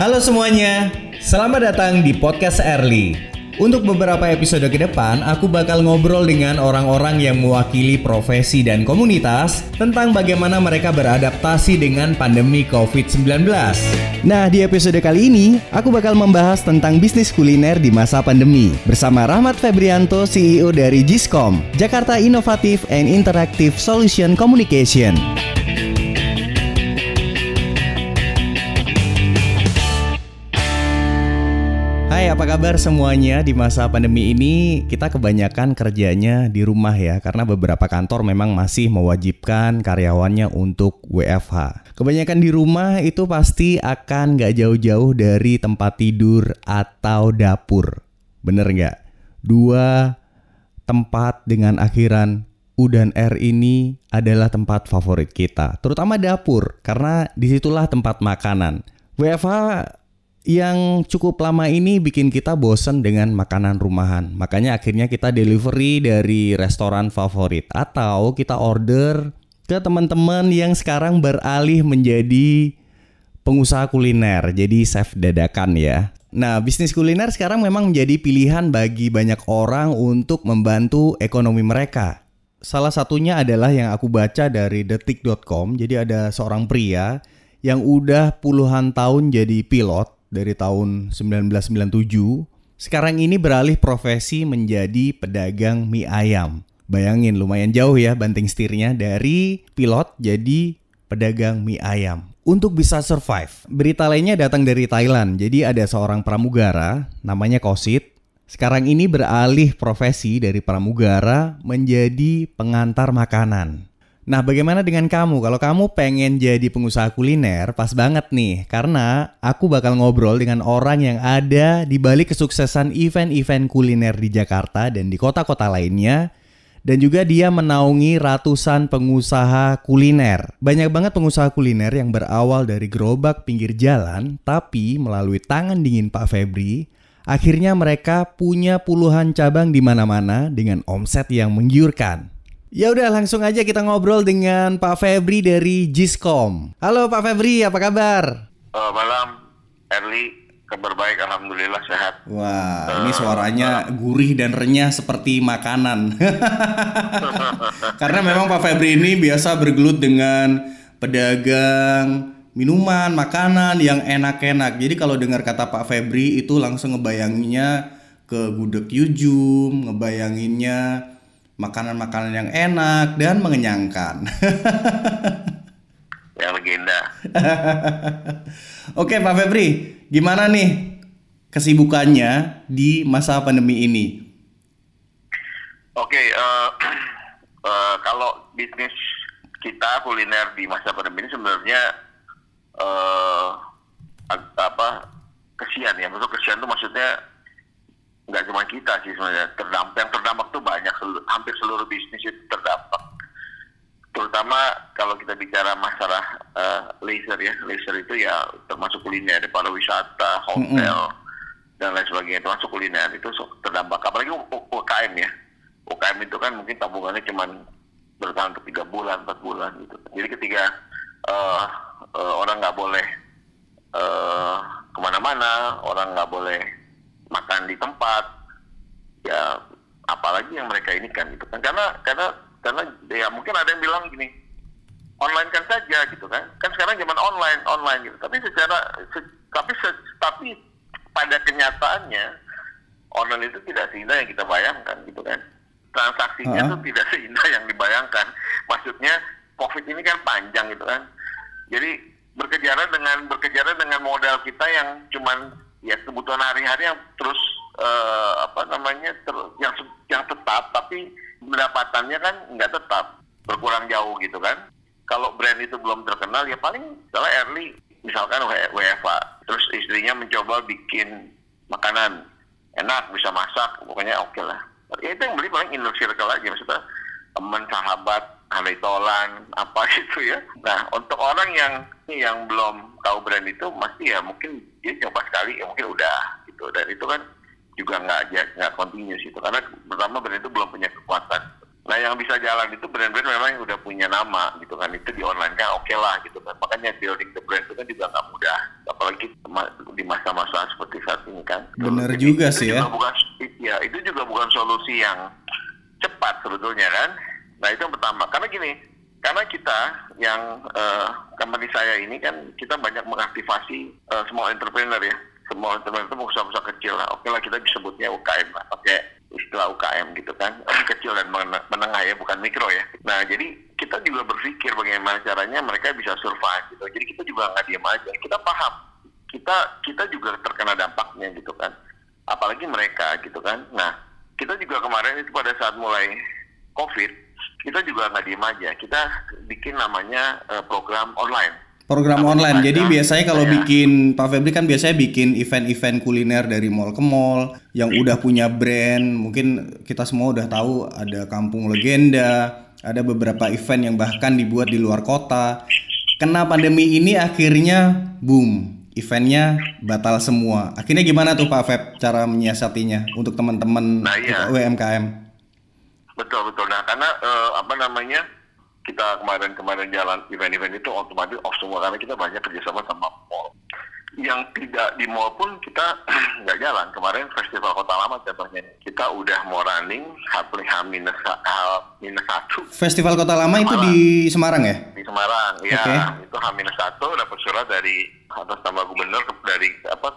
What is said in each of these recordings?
Halo semuanya, selamat datang di podcast Early. Untuk beberapa episode ke depan, aku bakal ngobrol dengan orang-orang yang mewakili profesi dan komunitas tentang bagaimana mereka beradaptasi dengan pandemi COVID-19. Nah, di episode kali ini, aku bakal membahas tentang bisnis kuliner di masa pandemi bersama Rahmat Febrianto, CEO dari Giscom, Jakarta Innovative and Interactive Solution Communication. Apa kabar semuanya? Di masa pandemi ini kita kebanyakan kerjanya di rumah ya, karena beberapa kantor memang masih mewajibkan karyawannya untuk WFH. Kebanyakan di rumah itu pasti akan gak jauh-jauh dari tempat tidur atau dapur. Bener nggak? Dua tempat dengan akhiran U dan R ini adalah tempat favorit kita, terutama dapur, karena di situlah tempat makanan. WFH yang cukup lama ini bikin kita bosen dengan makanan rumahan. Makanya akhirnya kita delivery dari restoran favorit atau kita order ke teman-teman yang sekarang beralih menjadi pengusaha kuliner, jadi chef dadakan ya. Nah, bisnis kuliner sekarang memang menjadi pilihan bagi banyak orang untuk membantu ekonomi mereka. Salah satunya adalah yang aku baca dari detik.com. Jadi ada seorang pria yang udah puluhan tahun jadi pilot dari tahun 1997, sekarang ini beralih profesi menjadi pedagang mie ayam. Bayangin lumayan jauh ya banting setirnya dari pilot jadi pedagang mie ayam. Untuk bisa survive, berita lainnya datang dari Thailand. Jadi ada seorang pramugara namanya Kosit. Sekarang ini beralih profesi dari pramugara menjadi pengantar makanan. Nah, bagaimana dengan kamu? Kalau kamu pengen jadi pengusaha kuliner, pas banget nih. Karena aku bakal ngobrol dengan orang yang ada di balik kesuksesan event-event kuliner di Jakarta dan di kota-kota lainnya. Dan juga dia menaungi ratusan pengusaha kuliner. Banyak banget pengusaha kuliner yang berawal dari gerobak pinggir jalan, tapi melalui tangan dingin Pak Febri, akhirnya mereka punya puluhan cabang di mana-mana dengan omset yang menggiurkan. Ya udah langsung aja kita ngobrol dengan Pak Febri dari Giscom. Halo Pak Febri, apa kabar? Uh, malam, Erli. Kabar baik, alhamdulillah sehat. Wah, uh, ini suaranya uh, gurih dan renyah seperti makanan. Karena memang Pak Febri ini biasa bergelut dengan pedagang minuman, makanan yang enak-enak. Jadi kalau dengar kata Pak Febri itu langsung ngebayanginnya ke gudeg Yujum, ngebayanginnya makanan-makanan yang enak dan mengenyangkan. yang legenda. Oke Pak Febri, gimana nih kesibukannya di masa pandemi ini? Oke, uh, uh, kalau bisnis kita kuliner di masa pandemi ini sebenarnya uh, apa kesian ya, maksud kesian itu maksudnya nggak cuma kita sih sebenarnya. Terdampak yang terdampak tuh banyak. Seluruh, hampir seluruh bisnis itu terdampak. Terutama kalau kita bicara masalah uh, leisure ya. Leisure itu ya termasuk kuliner pariwisata hotel mm -hmm. dan lain sebagainya. Termasuk kuliner itu terdampak. Apalagi UKM ya. UKM itu kan mungkin tabungannya cuma bertahan untuk tiga bulan empat bulan gitu. Jadi ketika uh, uh, orang nggak boleh uh, ke mana-mana orang nggak boleh makan di tempat ya apalagi yang mereka ini kan gitu kan. Karena karena karena ya mungkin ada yang bilang gini online kan saja gitu kan. Kan sekarang zaman online online gitu. Tapi secara se, tapi se, tapi pada kenyataannya online itu tidak seindah yang kita bayangkan gitu kan. Transaksinya itu uh -huh. tidak seindah yang dibayangkan. Maksudnya covid ini kan panjang gitu kan. Jadi berkejaran dengan berkejaran dengan modal kita yang cuman ya kebutuhan hari-hari yang terus uh, apa namanya ter, yang yang tetap tapi pendapatannya kan nggak tetap berkurang jauh gitu kan. Kalau brand itu belum terkenal ya paling salah early misalkan WFA terus istrinya mencoba bikin makanan enak bisa masak pokoknya oke okay lah. Ya itu yang beli paling inner circle aja maksudnya teman sahabat handai tolan apa itu ya. Nah untuk orang yang yang belum tahu brand itu masih ya mungkin dia coba sekali ya mungkin udah dan itu kan juga nggak nggak continuous itu karena pertama brand itu belum punya kekuatan nah yang bisa jalan itu brand-brand memang yang udah punya nama gitu kan itu di online kan oke okay lah gitu kan makanya building the brand itu kan juga nggak mudah apalagi di masa-masa seperti saat ini kan. Benar juga sih ya. Bukan, ya itu juga bukan solusi yang cepat sebetulnya kan. Nah itu yang pertama. Karena gini, karena kita yang uh, company saya ini kan kita banyak mengaktifasi uh, small entrepreneur ya. Small entrepreneur itu usaha-usaha kecil lah. Oke lah kita sebutnya UKM lah. Pakai istilah UKM gitu kan. kecil dan menengah ya, bukan mikro ya. Nah jadi kita juga berpikir bagaimana caranya mereka bisa survive gitu. Jadi kita juga nggak diam aja. Kita paham. Kita kita juga terkena dampaknya gitu kan. Apalagi mereka gitu kan. Nah kita juga kemarin itu pada saat mulai COVID kita juga nggak diem aja. Kita bikin namanya uh, program online. Program Tapi online. Jadi biasanya kalau ya. bikin Pak Febri kan biasanya bikin event-event kuliner dari mall ke mall yang udah punya brand. Mungkin kita semua udah tahu ada Kampung Legenda, ada beberapa event yang bahkan dibuat di luar kota. Kena pandemi ini akhirnya boom, eventnya batal semua. Akhirnya gimana tuh Pak Feb cara menyiasatinya untuk teman-teman nah, iya. UMKM? Betul betul. Nah karena uh, apa namanya kita kemarin-kemarin jalan event-event itu otomatis off semua karena kita banyak kerjasama sama mall. Yang tidak di mall pun kita nggak jalan. Kemarin festival Kota Lama contohnya kita udah mau running H minus minus satu. Festival Kota Lama itu di Semarang ya? Di Semarang, ya okay. itu H minus satu dapat surat dari atas nama gubernur dari apa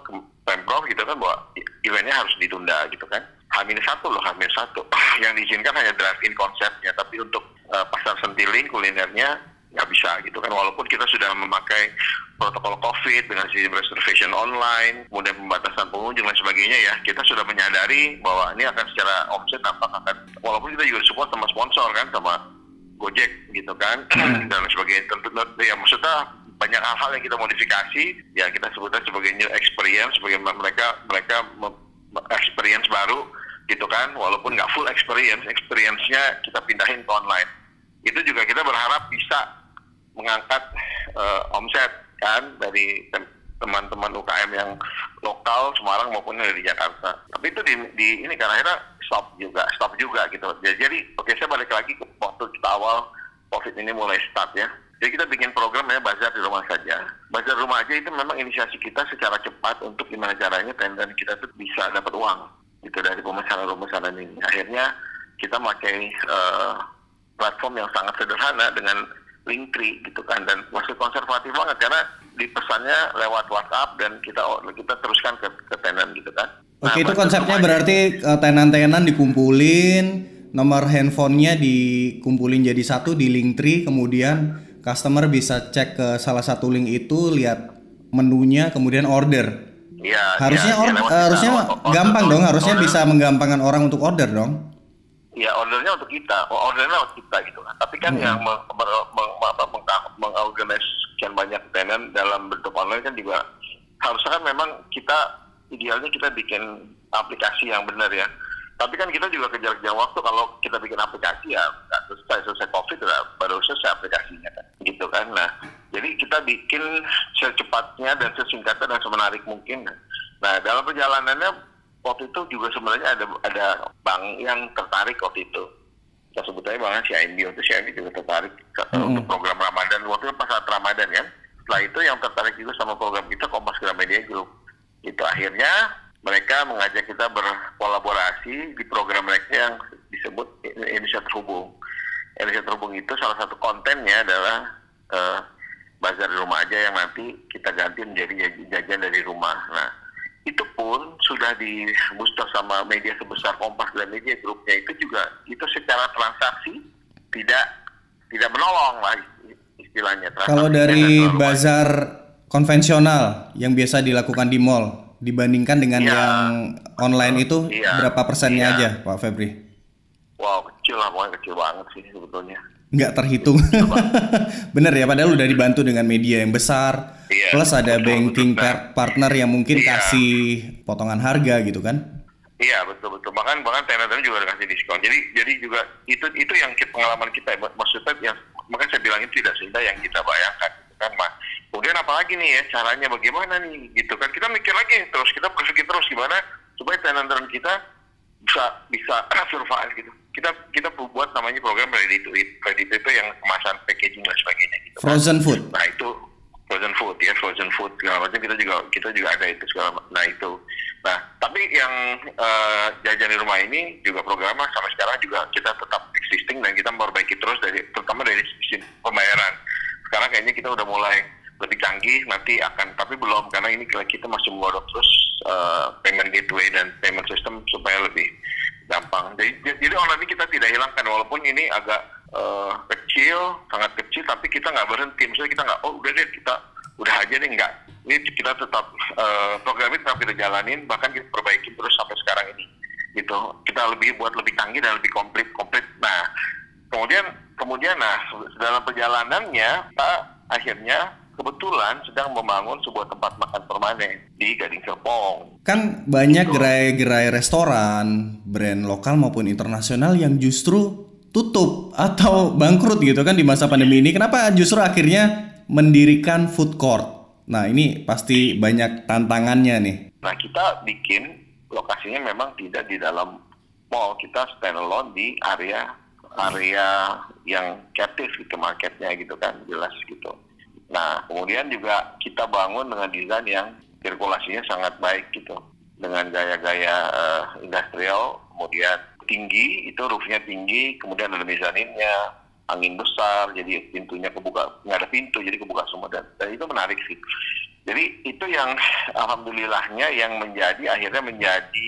pemprov gitu kan bahwa eventnya harus ditunda gitu kan. Hamil satu loh, Hamil satu. Yang diizinkan hanya drive-in konsepnya, tapi untuk uh, pasar sentiling kulinernya nggak bisa gitu kan. Walaupun kita sudah memakai protokol COVID dengan sistem reservation online, kemudian pembatasan pengunjung dan sebagainya ya, kita sudah menyadari bahwa ini akan secara omset nampak akan, walaupun kita juga support sama sponsor kan, sama Gojek gitu kan, dan sebagainya. Tentu ya maksudnya banyak hal-hal yang kita modifikasi, ya kita sebutnya sebagai new experience, sebagai mereka mereka experience baru gitu kan walaupun nggak full experience experience-nya kita pindahin ke online itu juga kita berharap bisa mengangkat uh, omset kan dari teman-teman UKM yang lokal Semarang maupun dari Jakarta tapi itu di, di ini karena akhirnya stop juga stop juga gitu jadi oke saya balik lagi ke waktu kita awal COVID ini mulai start ya jadi kita bikin program ya bazar di rumah saja. Bazar rumah aja itu memang inisiasi kita secara cepat untuk gimana caranya tenda kita tuh bisa dapat uang itu dari pemesanan-pemesanan ini. Akhirnya kita pakai uh, platform yang sangat sederhana dengan Linktree gitu kan dan masih konservatif banget karena dipesannya lewat WhatsApp dan kita kita teruskan ke, ke tenan gitu kan. Oke nah, itu konsepnya berarti uh, tenan-tenan dikumpulin, nomor handphonenya dikumpulin jadi satu di Linktree, kemudian customer bisa cek ke salah satu link itu, lihat menunya, kemudian order. Iya. Harusnya ya, or, ya, harusnya gampang order, dong, harusnya order. bisa menggampangkan orang untuk order dong. Iya, ordernya untuk kita, oh, ordernya untuk kita gitu kan. Tapi kan hmm. yang mengorganize sekian banyak tenan dalam bentuk online kan juga harusnya kan memang kita idealnya kita bikin aplikasi yang benar ya. Tapi kan kita juga kejar-kejar waktu kalau kita bikin aplikasi ya nggak selesai selesai covid ya, baru selesai aplikasinya kan gitu kan. Nah jadi kita bikin secepatnya dan sesingkatnya dan semenarik mungkin. Nah dalam perjalanannya waktu itu juga sebenarnya ada ada bank yang tertarik waktu itu. Kita sebutnya bank si IMB itu si IMB juga tertarik mm-hmm. untuk program Ramadan. Waktu itu pas saat Ramadan kan. Setelah itu yang tertarik juga sama program kita Kompas Gramedia Group. Itu akhirnya mereka mengajak kita berkolaborasi di program mereka yang disebut Indonesia Terhubung. Indonesia Terhubung itu salah satu kontennya adalah uh, bazar di rumah aja yang nanti kita ganti menjadi jajan dari rumah. Nah, itu pun sudah di booster sama media sebesar Kompas dan media grupnya itu juga itu secara transaksi tidak tidak menolong lah istilahnya. Kalau dari bazar konvensional yang biasa dilakukan di mall dibandingkan dengan ya, yang online itu ya, berapa persennya ya. aja Pak Febri? Wow kecil lah, pokoknya kecil banget sih sebetulnya nggak terhitung. Bener ya, padahal udah dibantu dengan media yang besar. Iya, plus ada betul, banking betul, partner yang mungkin iya. kasih potongan harga gitu kan? Iya betul betul. Bahkan bahkan tenan juga ada kasih diskon. Jadi jadi juga itu itu yang pengalaman kita. Maksudnya yang makanya saya bilang itu tidak seindah yang kita bayangkan gitu kan, Mas. Kemudian apalagi nih ya caranya bagaimana nih gitu kan? Kita mikir lagi terus kita berpikir terus gimana supaya tenan kita bisa bisa survive gitu kita kita buat namanya program ready to eat. Ready to eat itu yang kemasan packaging dan sebagainya gitu. Frozen food? Nah itu frozen food ya frozen food segala macam kita juga kita juga ada itu segala nah itu. Nah tapi yang uh, jajan di rumah ini juga programnya sampai sekarang juga kita tetap existing dan kita memperbaiki terus dari terutama dari sisi pembayaran. Sekarang kayaknya kita udah mulai lebih canggih nanti akan tapi belum karena ini kita masih menggodok terus uh, payment gateway dan payment system supaya lebih gampang. Jadi jadi online ini kita tidak hilangkan walaupun ini agak uh, kecil sangat kecil tapi kita nggak berhenti. Misalnya kita nggak oh udah deh kita udah aja nih nggak. Ini kita tetap uh, program ini tetap kita jalanin bahkan kita perbaiki terus sampai sekarang ini. Gitu. Kita lebih buat lebih canggih dan lebih komplit komplit. Nah kemudian kemudian nah dalam perjalanannya kita akhirnya kebetulan sedang membangun sebuah tempat makan permanen di Gading Serpong. Kan banyak gerai-gerai restoran, brand lokal maupun internasional yang justru tutup atau bangkrut gitu kan di masa pandemi ini. Kenapa justru akhirnya mendirikan food court? Nah ini pasti banyak tantangannya nih. Nah kita bikin lokasinya memang tidak di dalam mall, kita standalone di area area yang captive gitu marketnya gitu kan jelas gitu. Nah kemudian juga kita bangun dengan desain yang sirkulasinya sangat baik gitu. Dengan gaya-gaya uh, industrial kemudian tinggi itu roofnya tinggi kemudian ada mezaninnya angin besar jadi pintunya kebuka nggak ada pintu jadi kebuka semua. Dan, dan itu menarik sih. Jadi itu yang alhamdulillahnya yang menjadi akhirnya menjadi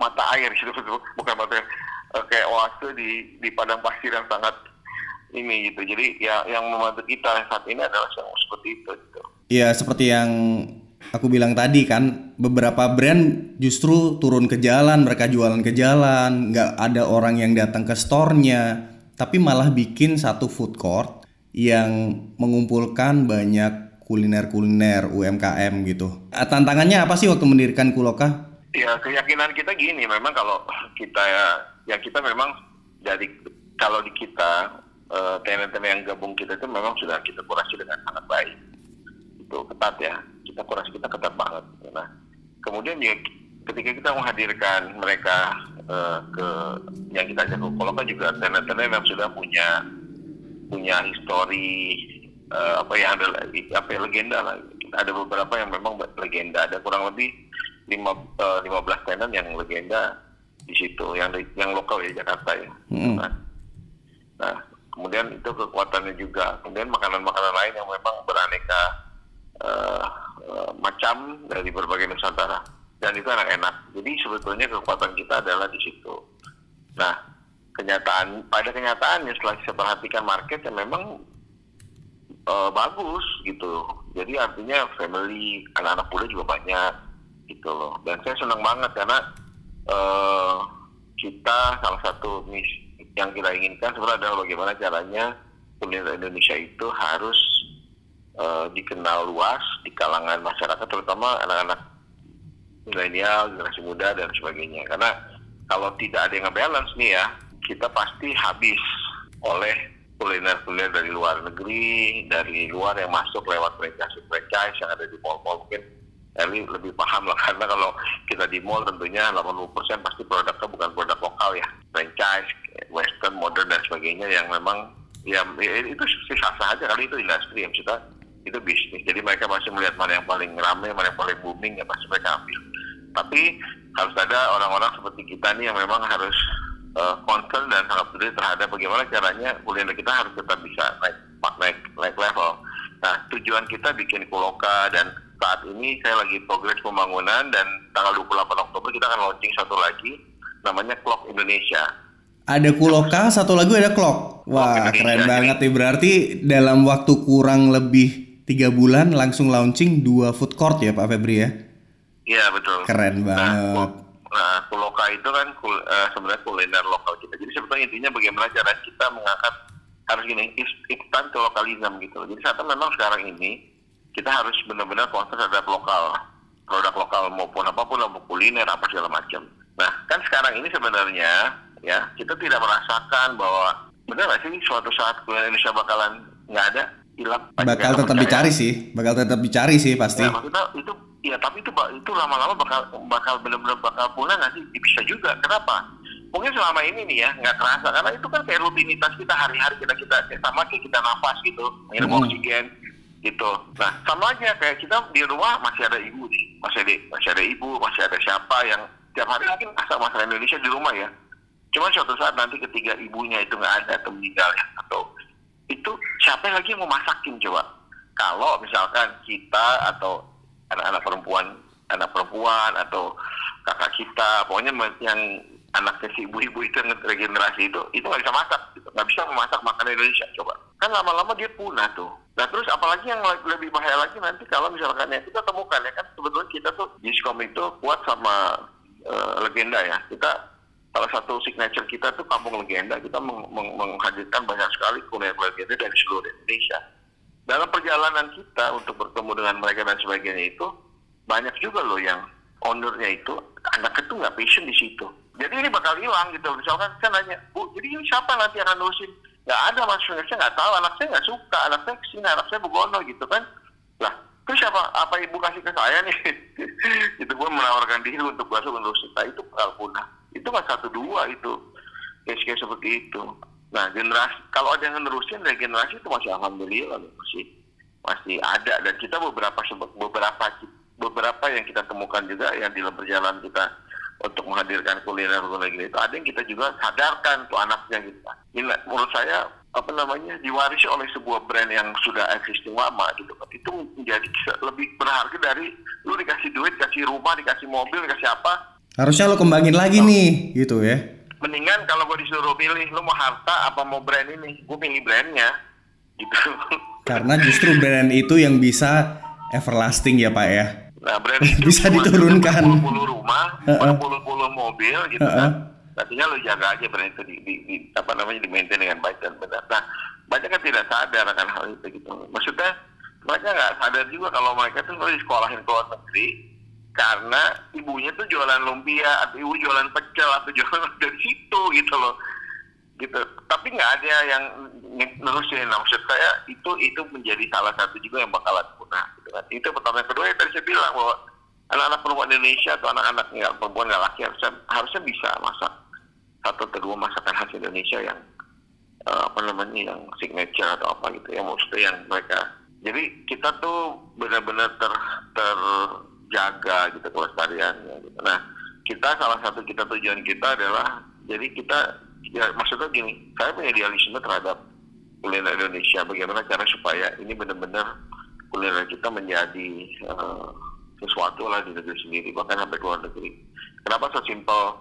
mata air itu bukan mata air eh, kayak oase di di padang pasir yang sangat ini gitu jadi ya yang membantu kita saat ini adalah yang seperti itu gitu. Iya seperti yang aku bilang tadi kan beberapa brand justru turun ke jalan mereka jualan ke jalan nggak ada orang yang datang ke store-nya tapi malah bikin satu food court yang mengumpulkan banyak kuliner-kuliner UMKM gitu tantangannya apa sih waktu mendirikan Kuloka? Ya keyakinan kita gini memang kalau kita ya, ya kita memang dari kalau di kita uh, tenan-tenan yang gabung kita itu memang sudah kita kurasi dengan sangat baik. Itu ketat ya. Kita kurasi kita ketat banget nah kemudian ya ketika kita menghadirkan mereka uh, ke yang kita ajak ke Koloka juga tenan-tenan yang sudah punya punya histori uh, apa ya ada apa ya, legenda lah. Ada beberapa yang memang legenda. Ada kurang lebih lima lima belas tenan yang legenda di situ yang yang lokal ya Jakarta ya. Mm. nah, nah kemudian itu kekuatannya juga. Kemudian makanan-makanan lain yang memang beraneka uh, macam dari berbagai nusantara. Dan itu enak-enak jadi sebetulnya kekuatan kita adalah di situ. Nah kenyataan pada kenyataannya setelah saya perhatikan market yang memang uh, bagus gitu. Jadi artinya family anak-anak muda juga banyak gitu loh. Dan saya senang banget karena uh, kita salah satu misi yang kita inginkan sebenarnya adalah bagaimana caranya kuliner Indonesia itu harus uh, dikenal luas di kalangan masyarakat terutama anak-anak milenial, generasi muda dan sebagainya. Karena kalau tidak ada yang ngebalance nih ya, kita pasti habis oleh kuliner-kuliner dari luar negeri, dari luar yang masuk lewat franchise-franchise yang ada di mall-mall mungkin Eli lebih paham lah karena kalau kita di mall tentunya 80% pasti produknya bukan produk lokal ya. Franchise western modern dan sebagainya yang memang ya, ya itu sih sah-sah aja kali itu industri yang kita itu bisnis. Jadi mereka pasti melihat mana yang paling ramai mana yang paling booming ya pasti mereka ambil. Tapi harus ada orang-orang seperti kita nih yang memang harus uh, concern dan sangat peduli terhadap bagaimana caranya kuliner kita harus tetap bisa naik naik naik level. Nah tujuan kita bikin kuloka dan saat ini saya lagi progres pembangunan dan tanggal 28 Oktober kita akan launching satu lagi namanya Clock Indonesia. Ada Kuloka, satu lagu ada Clock. Wah, Clock keren banget nih. Berarti dalam waktu kurang lebih tiga bulan langsung launching dua food court ya Pak Febri ya? Iya betul. Keren nah, banget. Nah, Kuloka itu kan kul, uh, sebenarnya kuliner lokal kita. Jadi sebetulnya intinya bagaimana cara kita mengangkat harus gini, instant to lokalism gitu. Jadi saat memang sekarang ini kita harus benar-benar konsen terhadap lokal produk lokal maupun apa pun mau kuliner apa segala macam. Nah kan sekarang ini sebenarnya ya kita tidak merasakan bahwa benar nggak sih suatu saat kuliner Indonesia bakalan nggak ada hilang. Bakal tetap dicari sih, bakal tetap dicari sih pasti. Ya, maksudnya itu ya tapi itu itu lama-lama bakal bakal benar-benar bakal punah nggak sih? Bisa juga. Kenapa? Mungkin selama ini nih ya nggak kerasa karena itu kan kayak rutinitas kita hari-hari kita kita sama kayak kita nafas gitu, minum -hmm. oksigen gitu. Nah sama aja kayak kita di rumah masih ada ibu nih, masih ada masih ada ibu, masih ada siapa yang tiap hari mungkin asal masakan Indonesia di rumah ya. Cuma suatu saat nanti ketika ibunya itu nggak ada atau meninggal ya atau itu siapa lagi yang mau masakin coba? Kalau misalkan kita atau anak-anak perempuan, anak perempuan atau kakak kita, pokoknya yang anaknya si ibu-ibu itu yang regenerasi itu, itu nggak bisa masak, gitu. nggak bisa memasak makanan Indonesia coba. Kan lama-lama dia punah tuh. Nah terus apalagi yang lebih bahaya lagi nanti kalau misalkan ya kita temukan ya kan sebetulnya kita tuh Giscom itu kuat sama uh, legenda ya. Kita salah satu signature kita tuh kampung legenda. Kita meng meng menghadirkan banyak sekali kuliner legenda dari seluruh Indonesia. Dalam perjalanan kita untuk bertemu dengan mereka dan sebagainya itu banyak juga loh yang ownernya itu anak itu nggak passion di situ. Jadi ini bakal hilang gitu. Misalkan saya nanya, bu, jadi ini siapa nanti akan nurusin nggak ada maksudnya saya nggak tahu. Anak saya nggak suka. Anak saya ke sini anak saya begono gitu kan. Lah terus siapa? Apa ibu kasih ke saya nih? Itu gue menawarkan diri untuk masuk untuk kita itu bakal punah. Itu nggak satu dua itu. Case-case seperti itu. Nah generasi kalau ada yang nerusin dari generasi itu masih alhamdulillah masih masih ada. Dan kita beberapa beberapa beberapa yang kita temukan juga yang di perjalanan kita untuk menghadirkan kuliner kuliner itu. Ada yang kita juga sadarkan tuh anaknya gitu. Ini menurut saya apa namanya diwarisi oleh sebuah brand yang sudah existing lama gitu kan. Itu menjadi lebih berharga dari lu dikasih duit kasih rumah dikasih mobil dikasih apa. Harusnya lo kembangin lagi oh. nih gitu ya. Mendingan kalau gue disuruh pilih lu mau harta apa mau brand ini? Gue pilih brandnya. Gitu. Karena justru brand itu yang bisa everlasting ya pak ya Nah, brand itu bisa diturunkan. Puluh rumah, puluh-puluh mobil gitu uh -uh. kan. Nantinya lo jaga aja brand itu di, di, di apa namanya di maintain dengan baik dan benar. Nah, banyak kan tidak sadar akan hal itu gitu. Maksudnya mereka nggak sadar juga kalau mereka tuh di sekolahin ke luar negeri karena ibunya tuh jualan lumpia atau ibu jualan pecel atau jualan dari situ gitu loh gitu tapi nggak ada yang nerusin nah, maksud saya itu itu menjadi salah satu juga yang bakalan kan itu pertama. Yang kedua yang tadi saya bilang bahwa anak-anak perempuan Indonesia atau anak-anak perempuan nggak laki harusnya harusnya bisa masak satu atau dua masakan khas Indonesia yang uh, apa namanya yang signature atau apa gitu. Ya maksudnya yang mereka jadi kita tuh benar-benar ter terjaga gitu kelestariannya gitu. nah kita salah satu kita tujuan kita adalah jadi kita ya maksudnya gini saya punya idealisme terhadap kuliner Indonesia. Bagaimana cara supaya ini benar-benar kuliner kita menjadi uh, sesuatu lah di negeri sendiri bahkan sampai ke luar negeri. Kenapa so simple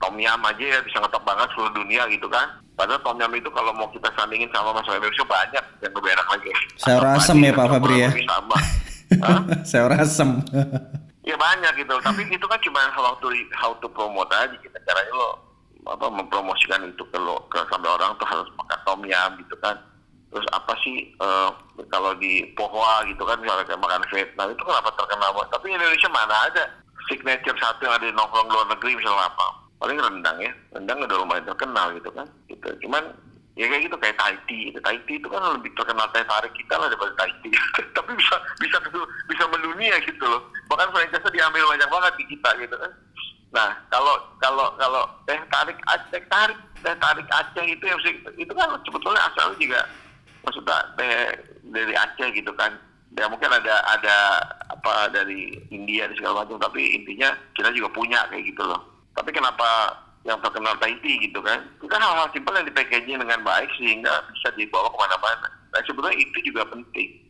tom yum aja ya bisa ngetop banget seluruh dunia gitu kan? Padahal tom yum itu kalau mau kita sandingin sama masakan Indonesia banyak yang lebih enak lagi saya asem ya Pak Fabri ya? Sama saya asem. Ya banyak gitu. Tapi itu kan cuma how to how to promote aja kita caranya lo apa mempromosikan itu ke lo ke sampai orang tuh harus makan tom yum gitu kan terus apa sih uh, kalau di Pohwa gitu kan misalnya kayak makan Vietnam itu kenapa terkenal banget? Tapi Indonesia mana ada signature satu yang ada di nongkrong luar negeri misalnya apa? Paling rendang ya rendang udah lumayan terkenal gitu kan gitu. Cuman ya kayak gitu kayak Thai tea gitu. Thai tea itu kan lebih terkenal teh tarik kita lah daripada Thai tea. Tapi bisa bisa bisa mendunia gitu loh. Bahkan franchise diambil banyak banget di kita gitu kan. Nah, kalau kalau kalau teh tarik teh tarik teh tarik Aceh itu yang itu kan sebetulnya asalnya juga maksudnya teh dari Aceh gitu kan. Ya mungkin ada ada apa dari India dan segala macam, tapi intinya kita juga punya kayak gitu loh. Tapi kenapa yang terkenal Tahiti gitu kan? Itu kan hal-hal simpel yang di packaging dengan baik sehingga bisa dibawa ke mana-mana. Nah sebetulnya itu juga penting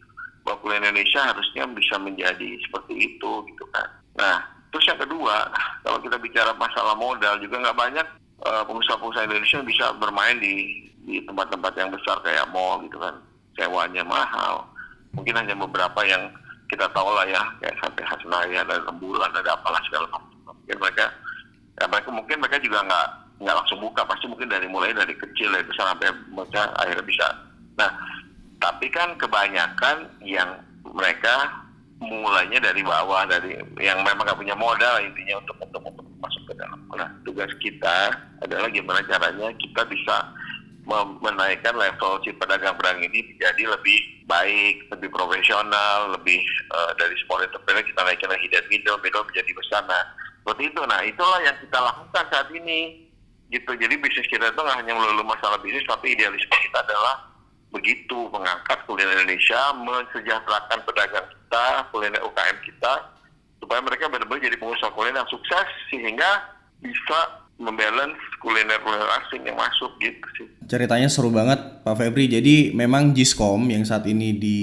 bahwa kuliner Indonesia harusnya bisa menjadi seperti itu gitu kan. Nah Terus yang kedua, kalau kita bicara masalah modal juga nggak banyak uh, pengusaha-pengusaha Indonesia bisa bermain di di tempat-tempat yang besar kayak mall gitu kan, sewanya mahal. Mungkin hanya beberapa yang kita tahu lah ya, kayak sampai Hasnaya, ada rembulan, ada apalah segala macam. Mungkin mereka, ya mereka mungkin mereka juga nggak nggak langsung buka, pasti mungkin dari mulai dari kecil dari besar sampai mereka akhirnya bisa. Nah, tapi kan kebanyakan yang mereka mulainya dari bawah dari yang memang nggak punya modal intinya untuk untuk untuk masuk ke dalam. Nah tugas kita adalah gimana caranya kita bisa menaikkan level si pedagang-pedagang ini menjadi lebih baik, lebih profesional, lebih uh, dari small entrepreneur kita naikkan lagi dari middle, middle menjadi besar. Nah, seperti itu. Nah, itulah yang kita lakukan saat ini. Gitu. Jadi bisnis kita itu nggak hanya melulu masalah bisnis, tapi idealisme kita adalah begitu mengangkat kuliner Indonesia, mensejahterakan pedagang kita, kuliner UKM kita, supaya mereka benar-benar jadi pengusaha kuliner yang sukses sehingga bisa membalance kuliner-kuliner asing yang masuk gitu sih. Ceritanya seru banget Pak Febri. Jadi memang Giskom yang saat ini di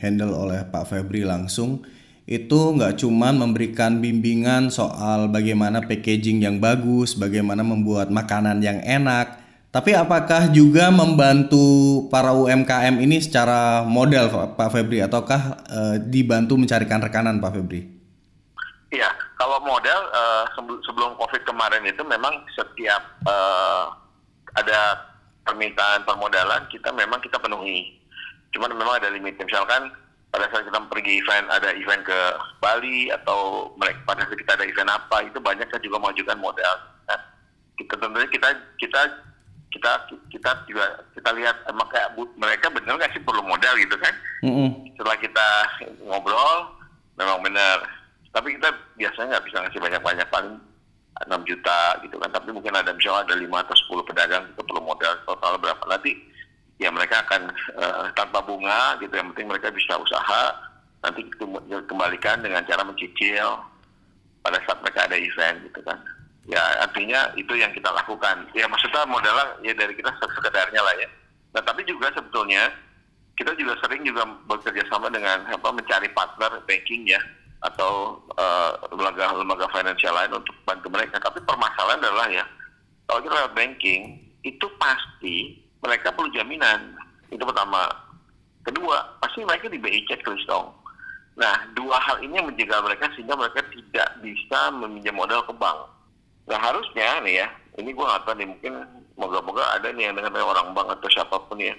handle oleh Pak Febri langsung itu nggak cuma memberikan bimbingan soal bagaimana packaging yang bagus, bagaimana membuat makanan yang enak, tapi apakah juga membantu para UMKM ini secara modal Pak Febri ataukah e, dibantu mencarikan rekanan Pak Febri? Iya, kalau modal e, sebelum COVID kemarin itu memang setiap e, ada permintaan permodalan kita memang kita penuhi. Cuman memang ada limit. Misalkan pada saat kita pergi event ada event ke Bali atau mereka pada saat kita ada event apa itu banyak kan juga mengajukan modal. Nah, kita tentunya kita kita kita kita juga kita lihat emang kayak mereka benar nggak sih perlu modal gitu kan mm-hmm. setelah kita ngobrol memang benar tapi kita biasanya nggak bisa ngasih banyak-banyak paling 6 juta gitu kan. Tapi mungkin ada misalnya ada 5 atau 10 pedagang kita perlu modal total berapa. Nanti ya mereka akan uh, tanpa bunga gitu. Yang penting mereka bisa usaha nanti kembalikan dengan cara mencicil pada saat mereka ada event gitu kan. Ya artinya itu yang kita lakukan. Ya maksudnya modalnya ya dari kita sekedarnya lah ya. Nah tapi juga sebetulnya kita juga sering juga bekerja sama dengan apa mencari partner banking ya atau uh, lembaga lembaga finansial lain untuk bantu mereka. Tapi permasalahan adalah ya kalau kita lewat banking itu pasti mereka perlu jaminan. Itu pertama. Kedua pasti mereka di BI check terus dong. Nah dua hal ini yang menjaga mereka sehingga mereka tidak bisa meminjam modal ke bank. Nah harusnya nih ya, ini gue nggak tahu nih mungkin moga-moga ada nih yang dengan orang bank atau siapa pun ya.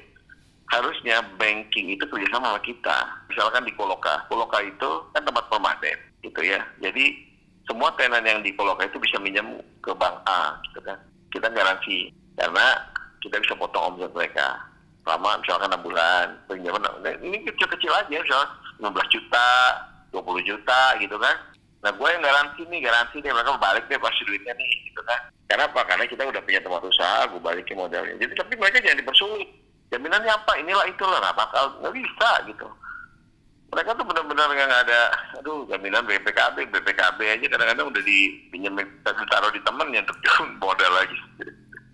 Harusnya banking itu kerjasama sama kita. Misalkan di Koloka, Koloka itu kan tempat permanen gitu ya. Jadi semua tenan yang di Koloka itu bisa minjam ke bank A gitu kan. Kita garansi karena kita bisa potong omset mereka selama misalkan 6 bulan pinjaman ini kecil-kecil aja misalnya 15 juta 20 juta gitu kan Nah gue yang garansi nih, garansi deh mereka balik deh pasti duitnya nih gitu kan. Karena apa? Karena kita udah punya tempat usaha, gue balikin modalnya. Jadi tapi mereka jangan dipersulit. Jaminannya apa? Inilah itulah, nggak bakal, nggak bisa gitu. Mereka tuh benar-benar nggak ada, aduh jaminan BPKB, BPKB aja kadang-kadang udah dipinjam ditaruh di temennya untuk modal lagi.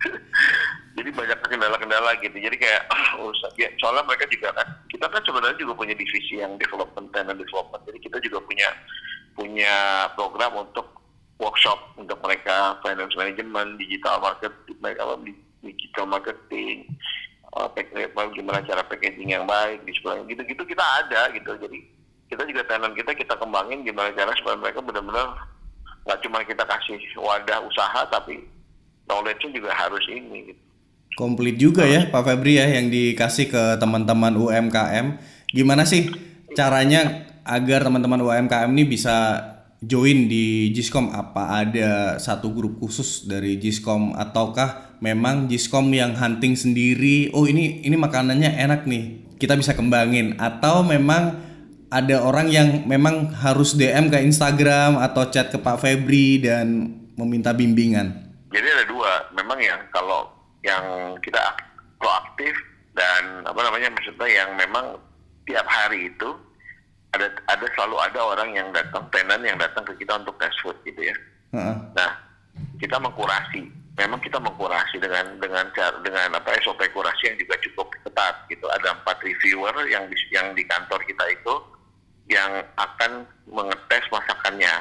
Jadi banyak kendala-kendala gitu. Jadi kayak usah, ya, soalnya mereka juga kan, kita kan sebenarnya juga punya divisi yang development, tenant development. Jadi kita juga punya punya program untuk workshop untuk mereka finance management, digital marketing, mereka digital marketing, uh, gimana cara packaging yang baik di sekolah gitu-gitu kita ada gitu jadi kita juga tenant kita kita kembangin gimana cara supaya mereka benar-benar nggak cuma kita kasih wadah usaha tapi knowledge-nya juga harus ini gitu. Komplit juga ya Pak Febri ya yang dikasih ke teman-teman UMKM. Gimana sih caranya agar teman-teman UMKM ini bisa join di Giskom apa ada satu grup khusus dari Giskom ataukah memang Giskom yang hunting sendiri? Oh ini ini makanannya enak nih kita bisa kembangin. Atau memang ada orang yang memang harus DM ke Instagram atau chat ke Pak Febri dan meminta bimbingan? Jadi ada dua. Memang yang kalau yang kita proaktif dan apa namanya maksudnya yang memang tiap hari itu ada ada selalu ada orang yang datang tenan yang datang ke kita untuk test food gitu ya. Uh-huh. Nah kita mengkurasi, memang kita mengkurasi dengan dengan cara dengan apa SOP kurasi yang juga cukup ketat gitu. Ada empat reviewer yang di, yang di kantor kita itu yang akan mengetes masakannya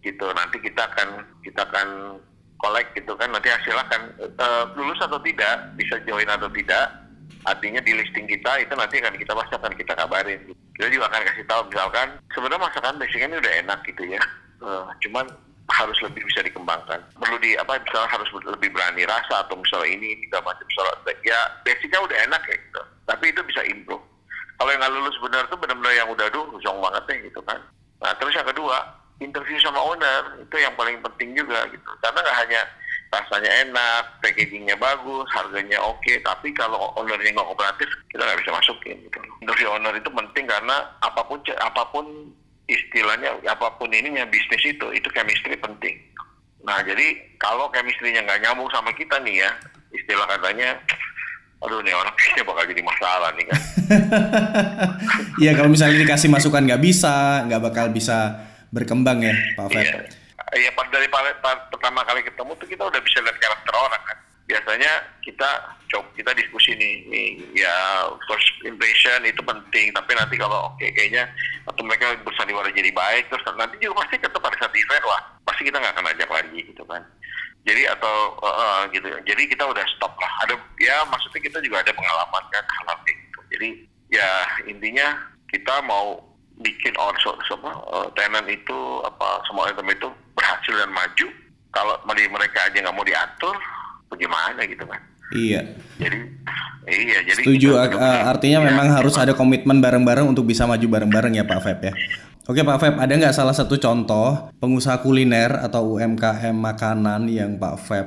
gitu. Nanti kita akan kita akan collect gitu kan. Nanti hasilnya akan uh, lulus atau tidak, bisa join atau tidak artinya di listing kita itu nanti akan kita pasti akan kita kabarin kita juga akan kasih tahu misalkan sebenarnya masakan basicnya ini udah enak gitu ya. Uh, cuman harus lebih bisa dikembangkan. Perlu di apa misalnya harus lebih berani rasa atau misalnya ini tiga macam misalnya ya basicnya udah enak ya gitu. Tapi itu bisa improve. Kalau yang nggak lulus benar tuh benar-benar yang udah duh zong banget nih gitu kan. Nah terus yang kedua interview sama owner itu yang paling penting juga gitu. Karena nggak hanya rasanya enak, packagingnya bagus, harganya oke, okay, tapi kalau ownernya nggak kooperatif, kita nggak bisa masukin. Gitu. Interview owner itu penting karena apa pun apa pun istilahnya, apa pun ininya bisnis itu, itu chemistry penting. Nah jadi kalau chemistry-nya nggak nyambung sama kita nih ya, istilah katanya aduh nih orang kayaknya bakal jadi masalah nih kan. Iya kalau misalnya dikasih masukan nggak bisa, nggak bakal bisa berkembang ya Pak Feb. Iya. Pas dari pertama kali ketemu tuh kita udah bisa lihat karakter orang kan. Biasanya kita coba kita diskusi nih, nih ya first impression itu penting, tapi nanti kalau oke kayaknya atau mereka bersandiwara jadi baik, terus nanti juga pasti ketemu pada saat event wah pasti kita nggak akan ajak lagi gitu kan. Jadi atau eh, eh, gitu, jadi kita udah stop lah. Ada ya maksudnya kita juga ada pengalaman kan hal kayak gitu. Jadi ya intinya kita mau bikin or apa, eh, tenant itu apa semua item itu berhasil dan maju kalau mereka aja nggak mau diatur bagaimana gitu kan Iya. jadi iya jadi Setuju. kita a- artinya ya, memang harus memang. ada komitmen bareng-bareng untuk bisa maju bareng-bareng ya Pak Feb ya. Oke Pak Feb, ada nggak salah satu contoh pengusaha kuliner atau UMKM makanan yang Pak Feb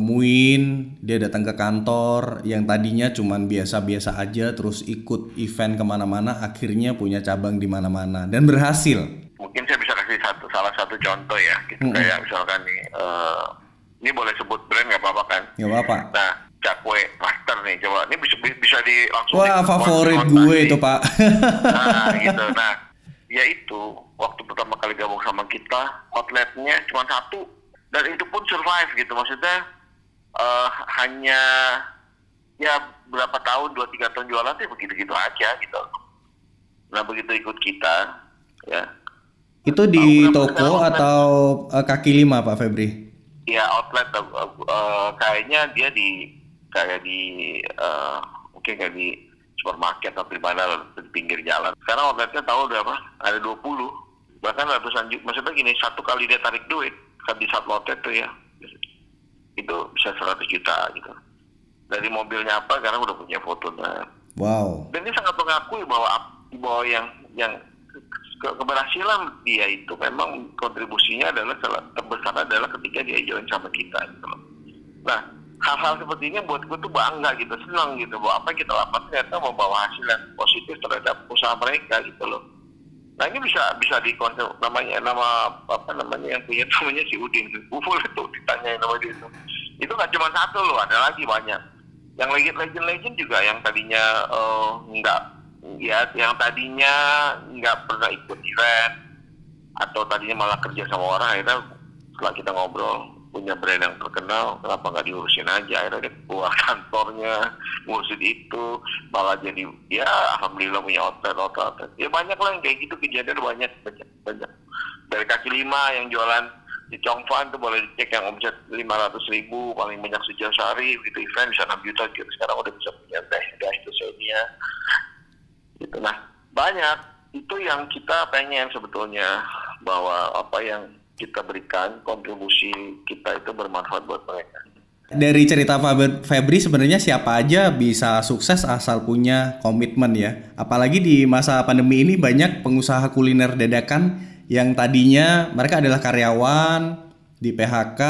temuin, dia datang ke kantor yang tadinya cuman biasa-biasa aja, terus ikut event ke mana-mana, akhirnya punya cabang di mana-mana dan berhasil. mungkin saya bisa kasih satu salah satu contoh ya gitu Mm-mm. kayak misalkan nih eh, ini boleh sebut brand nggak apa-apa kan Ya apa? nah cakwe master nih coba ini bisa bisa di langsung Wah di- favorit gue itu Pak. nah gitu nah ya itu waktu pertama kali gabung sama kita outletnya cuma satu dan itu pun survive gitu maksudnya eh, hanya ya berapa tahun dua tiga tahun jualan tuh begitu gitu aja gitu nah begitu ikut kita ya itu di toko atau eh, kaki lima Pak Febri? ya outlet uh, uh, kayaknya dia di kayak di uh, mungkin kayak di supermarket atau di mana di pinggir jalan. Sekarang outletnya tahu berapa? Ada 20 bahkan ratusan juta. Maksudnya gini satu kali dia tarik duit kan di satu outlet tuh ya itu bisa 100 juta gitu. Dari mobilnya apa karena udah punya foto dan Wow. dan ini sangat mengakui bahwa bahwa yang yang ke- keberhasilan dia itu memang kontribusinya adalah terbesar adalah ketika dia join sama kita gitu loh. Nah hal-hal seperti ini buat gue tuh bangga gitu senang gitu bahwa apa yang kita lakukan ternyata membawa hasil yang positif terhadap usaha mereka gitu loh. Nah ini bisa bisa di konsep namanya nama apa namanya yang punya namanya si Udin Uful itu ditanyain nama dia itu. Itu nggak cuma satu loh, ada lagi banyak. Yang legend legend legend juga yang tadinya eh, nggak ya yang tadinya nggak pernah ikut event atau tadinya malah kerja sama orang akhirnya setelah kita ngobrol punya brand yang terkenal kenapa nggak diurusin aja? Akhirnya dia keluar kantornya ngurusin itu malah jadi ya alhamdulillah punya outlet outlet outlet. ya banyak lah yang kayak gitu kejadian banyak banyak banyak. Dari kaki lima yang jualan di Chongfan tuh boleh dicek yang omset 500 ribu paling banyak sejauh sehari gitu event bisa 6 juta gitu. Sekarang udah bisa punya teh teh itu Xenia gitu nah banyak. Itu yang kita pengen sebetulnya bahwa apa yang kita berikan kontribusi kita itu bermanfaat buat mereka Dari cerita Febri sebenarnya siapa aja bisa sukses asal punya komitmen ya. Apalagi di masa pandemi ini banyak pengusaha kuliner dadakan yang tadinya mereka adalah karyawan di PHK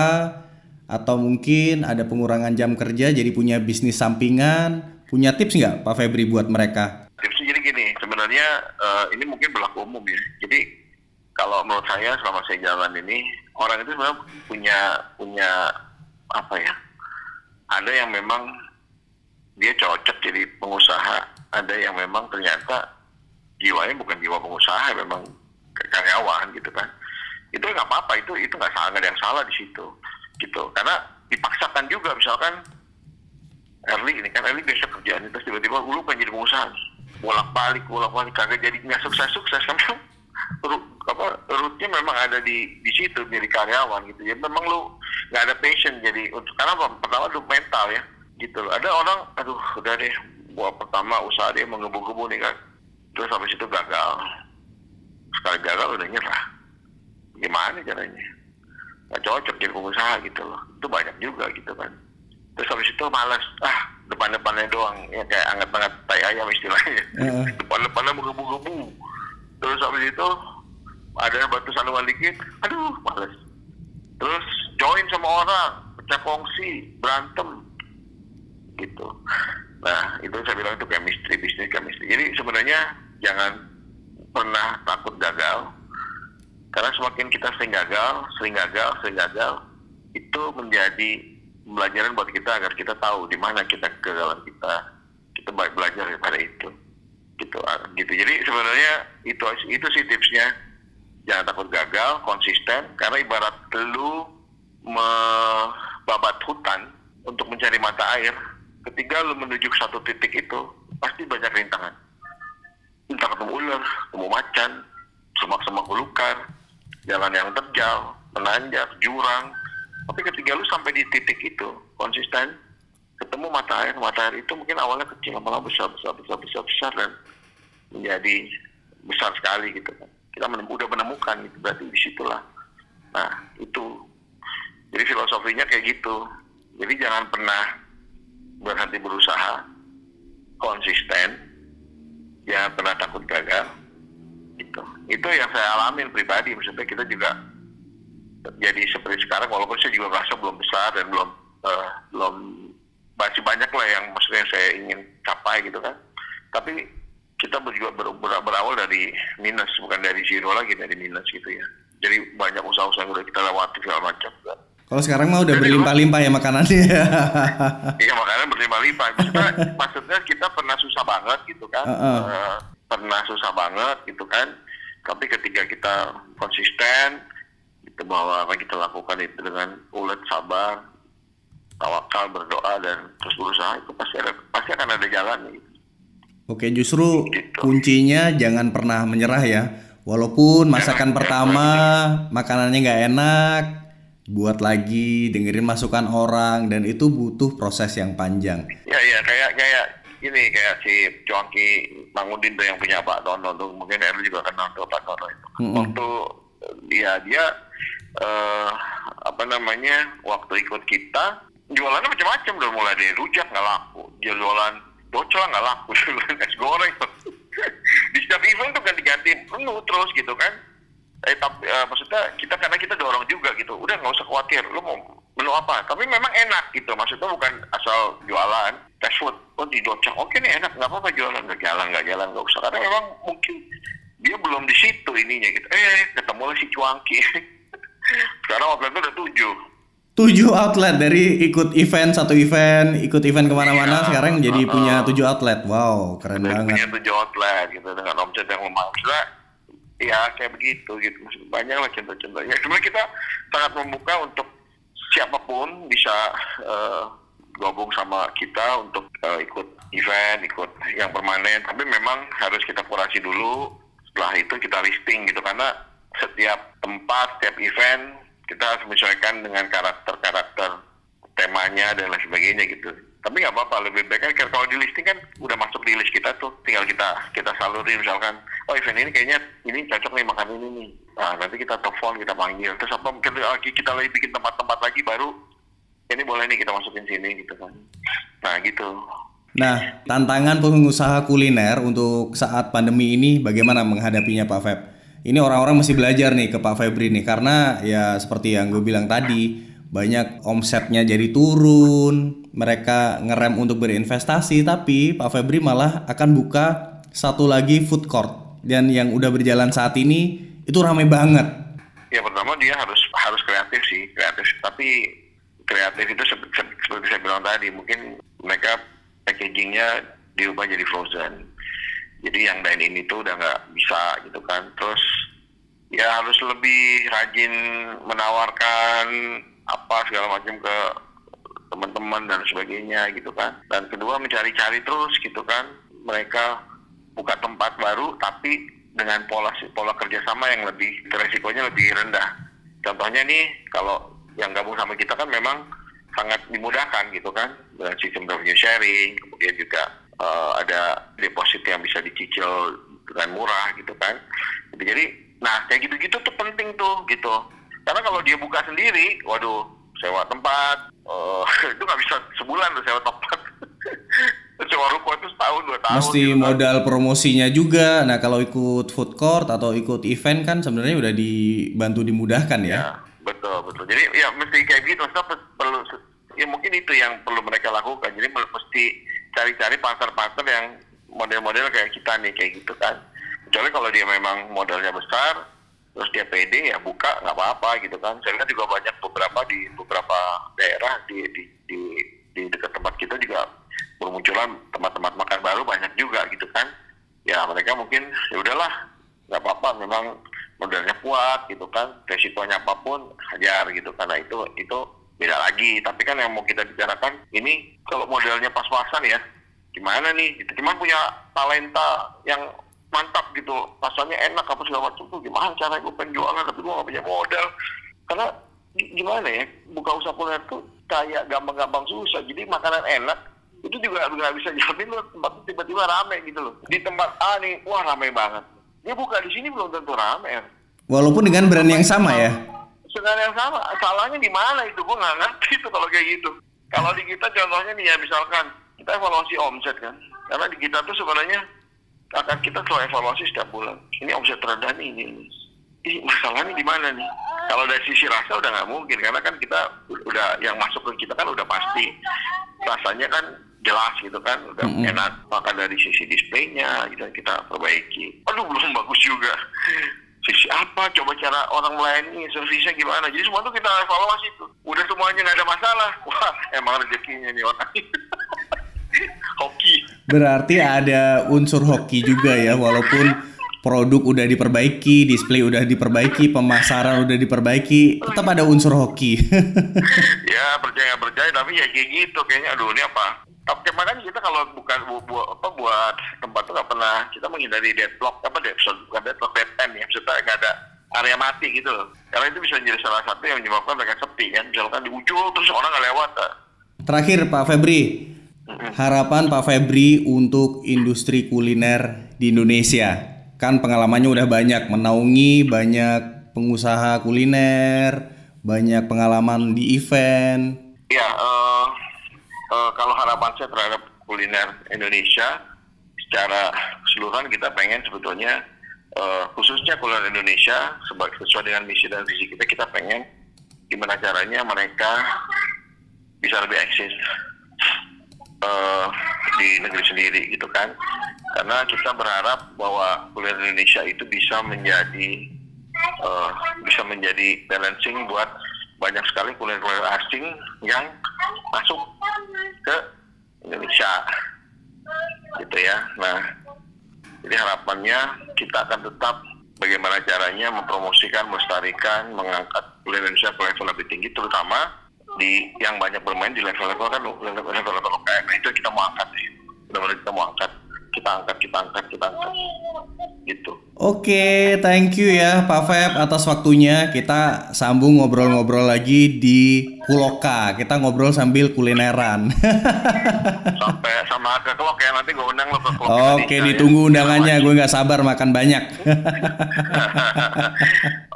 atau mungkin ada pengurangan jam kerja jadi punya bisnis sampingan. Punya tips nggak Pak Febri buat mereka? tipsnya jadi gini sebenarnya eh, ini mungkin berlaku umum ya jadi kalau menurut saya selama saya jalan ini orang itu sebenarnya punya punya apa ya ada yang memang dia cocok jadi pengusaha ada yang memang ternyata jiwanya bukan jiwa pengusaha memang karyawan gitu kan. Itu nggak apa-apa itu itu nggak salah nggak ada yang salah di situ gitu. Karena dipaksakan juga misalkan Erli ini kan Erli biasa kerjaan terus tiba-tiba lu pengen jadi pengusaha. Bolak balik bolak balik kagak jadi nggak sukses sukses kan apa rootnya memang ada di di situ jadi karyawan gitu. Ya memang lu nggak ada passion jadi untuk karena apa? Pertama lu mental ya gitu loh. Ada orang aduh udah deh buat pertama usaha dia menggebu-gebu nih kan. Terus habis itu gagal. Sekali gagal udah nyerah. Gimana caranya? Nggak cocok jadi pengusaha gitu loh. Itu banyak juga gitu kan. Terus habis itu malas ah depan-depannya doang ya kayak anget-anget tai ayam istilahnya. Heeh. depan-depannya menggebu-gebu terus habis itu ada batu sandungan dikit aduh males. Terus join sama orang pecah kongsi berantem. Gitu. Nah itu saya bilang itu chemistry bisnis chemistry. Jadi sebenarnya jangan pernah takut gagal. Karena semakin kita sering gagal sering gagal sering gagal itu menjadi pembelajaran buat kita agar kita tahu di mana kita kegagalan kita. Kita baik belajar daripada itu gitu ah, gitu. Jadi sebenarnya itu itu sih tipsnya. Jangan takut gagal konsisten karena ibarat lu membabat hutan untuk mencari mata air ketika lu menuju ke satu titik itu pasti banyak rintangan. Entah ketemu ular ketemu macan semak-semak belukar jalan yang terjal menanjak jurang. Tapi ketika lu sampai di titik itu konsisten ketemu mata air mata air itu mungkin awalnya kecil lama-lama besar besar besar besar besar dan menjadi besar sekali gitu kan. Kita menemukan, udah menemukan gitu berarti di situlah nah itu. Jadi filosofinya kayak gitu. Jadi jangan pernah berhenti berusaha. Konsisten. Jangan pernah takut gagal. Itu itu yang saya alamin pribadi. Maksudnya kita juga jadi seperti sekarang walaupun saya juga merasa belum besar dan belum uh, belum masih banyak lah yang maksudnya saya ingin capai gitu kan. Tapi kita juga ber, ber, berawal dari minus bukan dari zero lagi dari minus gitu ya. Jadi banyak usaha-usaha yang udah kita lewati segala macam kan. Kalau sekarang mah udah berlimpah-limpah ya makanannya. Iya makanan berlimpah-limpah. Maksudnya, maksudnya kita pernah susah banget gitu kan. Uh -uh. Uh, pernah susah banget gitu kan. Tapi ketika kita konsisten itu bahwa apa kita lakukan itu dengan ulet sabar tawakal berdoa dan terus berusaha itu pasti ada pasti akan ada jalan gitu. Oke justru gitu. kuncinya jangan pernah menyerah ya walaupun masakan jangan, pertama jangan. makanannya nggak enak buat lagi dengerin masukan orang dan itu butuh proses yang panjang. Ya ya kayak kayak ini kayak si Cuangki Mangudin tuh yang punya Pak Dono tuh mungkin Erlu juga kenal tuh Pak Dono itu. Mm -hmm. Waktu dia dia uh, apa namanya waktu ikut kita jualannya macam-macam udah mulai dari rujak nggak laku. Jualan docol nggak laku. Jualan es goreng. Di setiap event tuh ganti-ganti menu terus gitu kan. Eh tapi uh, maksudnya kita karena kita dorong juga gitu. Udah nggak usah khawatir. Lu mau menu apa? Tapi memang enak gitu. Maksudnya bukan asal jualan fast food. Oh di docang oke nih enak. Nggak apa-apa jualan. Nggak jalan nggak jalan nggak usah. Karena memang mungkin dia belum di situ ininya gitu. Eh ketemu si cuangki. Sekarang waktu itu udah tujuh tujuh outlet dari ikut event satu event ikut event ke mana-mana iya, sekarang jadi uh, punya tujuh outlet. Wow keren banget. punya tujuh outlet gitu dengan omset yang lumayan. Sudah ya kayak begitu gitu. Banyak lah contoh-contohnya sebenarnya kita sangat membuka untuk siapa pun bisa uh, gabung sama kita untuk uh, ikut event ikut yang permanen. Tapi memang harus kita kurasi dulu. Setelah itu kita listing gitu. Karena setiap tempat setiap event kita harus menyesuaikan dengan karakter-karakter temanya dan lain sebagainya gitu. Tapi nggak apa-apa, lebih baik kan kalau di listing kan udah masuk di list kita tuh, tinggal kita kita salurin misalkan, oh event ini kayaknya ini cocok nih makan ini nih. Nah nanti kita telepon, kita panggil, terus apa mungkin lagi kita lagi bikin tempat-tempat lagi baru, ini boleh nih kita masukin sini gitu kan. Nah gitu. Nah, tantangan pengusaha kuliner untuk saat pandemi ini bagaimana menghadapinya Pak Feb? Ini orang-orang masih belajar nih ke Pak Febri nih karena ya seperti yang gue bilang tadi banyak omsetnya jadi turun mereka ngerem untuk berinvestasi tapi Pak Febri malah akan buka satu lagi food court. Dan yang udah berjalan saat ini itu ramai banget. Ya pertama dia harus harus kreatif sih kreatif. Tapi kreatif itu seperti saya bilang tadi mungkin mereka packagingnya diubah jadi frozen jadi yang dine in itu udah nggak bisa gitu kan. Terus ya harus lebih rajin menawarkan apa segala macam ke teman-teman dan sebagainya gitu kan. Dan kedua mencari-cari terus gitu kan. Mereka buka tempat baru tapi dengan pola pola kerjasama yang lebih resikonya lebih rendah. Contohnya nih kalau yang gabung sama kita kan memang sangat dimudahkan gitu kan. Dengan sistem revenue sharing kemudian juga uh, ada deposit yang bisa dicicil dengan murah gitu kan. Jadi nah kayak gitu-gitu tuh penting tuh gitu. Karena kalau dia buka sendiri waduh sewa tempat uh, itu nggak bisa sebulan tuh sewa tempat. Sewa ruko itu setahun dua tahun mesti gitu kan. modal promosinya juga. Nah kalau ikut food court atau ikut event kan sebenarnya udah dibantu dimudahkan ya, ya betul betul. Jadi ya mesti kayak gitu. Maksudnya perlu ya mungkin itu yang perlu mereka lakukan. Jadi mesti cari-cari pasar-pasar yang model-model kayak kita nih kayak gitu kan. Kecuali kalau dia memang modalnya besar terus dia pede ya buka nggak apa-apa gitu kan. Saya lihat juga banyak beberapa di beberapa daerah di di di, di dekat tempat kita juga bermunculan tempat-tempat makan baru banyak juga gitu kan. Ya mereka mungkin ya udahlah nggak apa-apa memang modalnya kuat gitu kan resikonya apa pun hajar gitu karena itu itu beda lagi tapi kan yang mau kita bicarakan ini kalau modelnya pas-pasan ya gimana nih? Gitu. Cuman punya talenta yang mantap gitu. Rasanya enak apa segala macam tuh gimana cara gue penjualan tapi gue gak punya modal. Karena gimana ya buka usaha kuliner tuh kayak gampang-gampang susah. Jadi makanan enak itu juga nggak bisa jamin loh. Tempat itu tiba-tiba rame gitu loh. Di tempat A nih wah rame banget. Dia buka di sini belum tentu rame. Ya walaupun dengan brand yang sama ya dengan yang sama. Salahnya di mana itu? Gue nggak ngerti itu kalau kayak gitu. Kalau di kita contohnya nih ya misalkan kita evaluasi omset kan. Karena di kita tuh sebenarnya akan kita selalu evaluasi setiap bulan. Ini omset terendah nih ini, ini. Ih, masalahnya di mana nih? Kalau dari sisi rasa udah nggak mungkin. Karena kan kita udah yang masuk ke kita kan udah pasti rasanya kan jelas gitu kan. Udah mm -hmm. enak. Maka dari sisi displaynya gitu kita perbaiki. Aduh belum bagus juga apa coba cara orang melayani servisnya gimana jadi semua tuh kita evaluasi tuh udah semuanya nggak ada masalah wah emang rezekinya nih orang hoki. Berarti ada unsur hoki juga ya, walaupun produk udah diperbaiki, display udah diperbaiki, pemasaran udah diperbaiki, tetap ada unsur hoki. ya percaya percaya, tapi ya kayak gitu kayaknya. Aduh ini apa? Tapi makanya kita kalau bukan bu, bu, apa buat tempat tuh nggak pernah kita menghindari deadlock apa dead bukan deadlock dead end ya, maksudnya nggak ada area mati gitu loh. Karena itu bisa menjadi salah satu yang menyebabkan mereka sepi kan. Misalkan di ujung terus orang nggak lewat. Terakhir Pak Febri, harapan Pak Febri untuk industri kuliner di Indonesia? Kan pengalamannya udah banyak, menaungi banyak pengusaha kuliner, banyak pengalaman di event. Ya, uh, uh, kalau harapan saya terhadap kuliner Indonesia secara keseluruhan kita pengen sebetulnya uh, khususnya kuliner Indonesia sesuai dengan misi dan visi kita kita pengen gimana caranya mereka bisa lebih eksis uh, di negeri sendiri gitu kan? Karena kita berharap bahwa kuliner Indonesia itu bisa menjadi uh, bisa menjadi balancing buat banyak sekali kuliner-kuliner asing yang masuk ke Indonesia. Gitu ya. Nah jadi harapannya kita akan tetap bagaimana caranya mempromosikan, melestarikan, mengangkat kuliner Indonesia ke level lebih tinggi terutama di yang banyak bermain di level-level kan level-level UKM nah, itu kita mau angkat sih. Benar-benar kita mau angkat kita angkat kita angkat kita angkat gitu Oke, okay, thank you ya Pak Feb atas waktunya. Kita sambung ngobrol-ngobrol lagi di Kuloka. Kita ngobrol sambil kulineran. Sampai sama ke Kelok ya nanti gue undang lo ke Kelok. Oke, okay, ditunggu ya. undangannya. Gue nggak sabar makan banyak.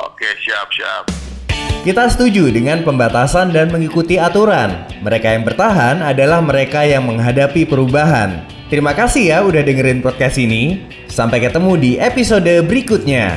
Oke, siap siap. Kita setuju dengan pembatasan dan mengikuti aturan. Mereka yang bertahan adalah mereka yang menghadapi perubahan. Terima kasih ya udah dengerin podcast ini. Sampai ketemu di episode berikutnya.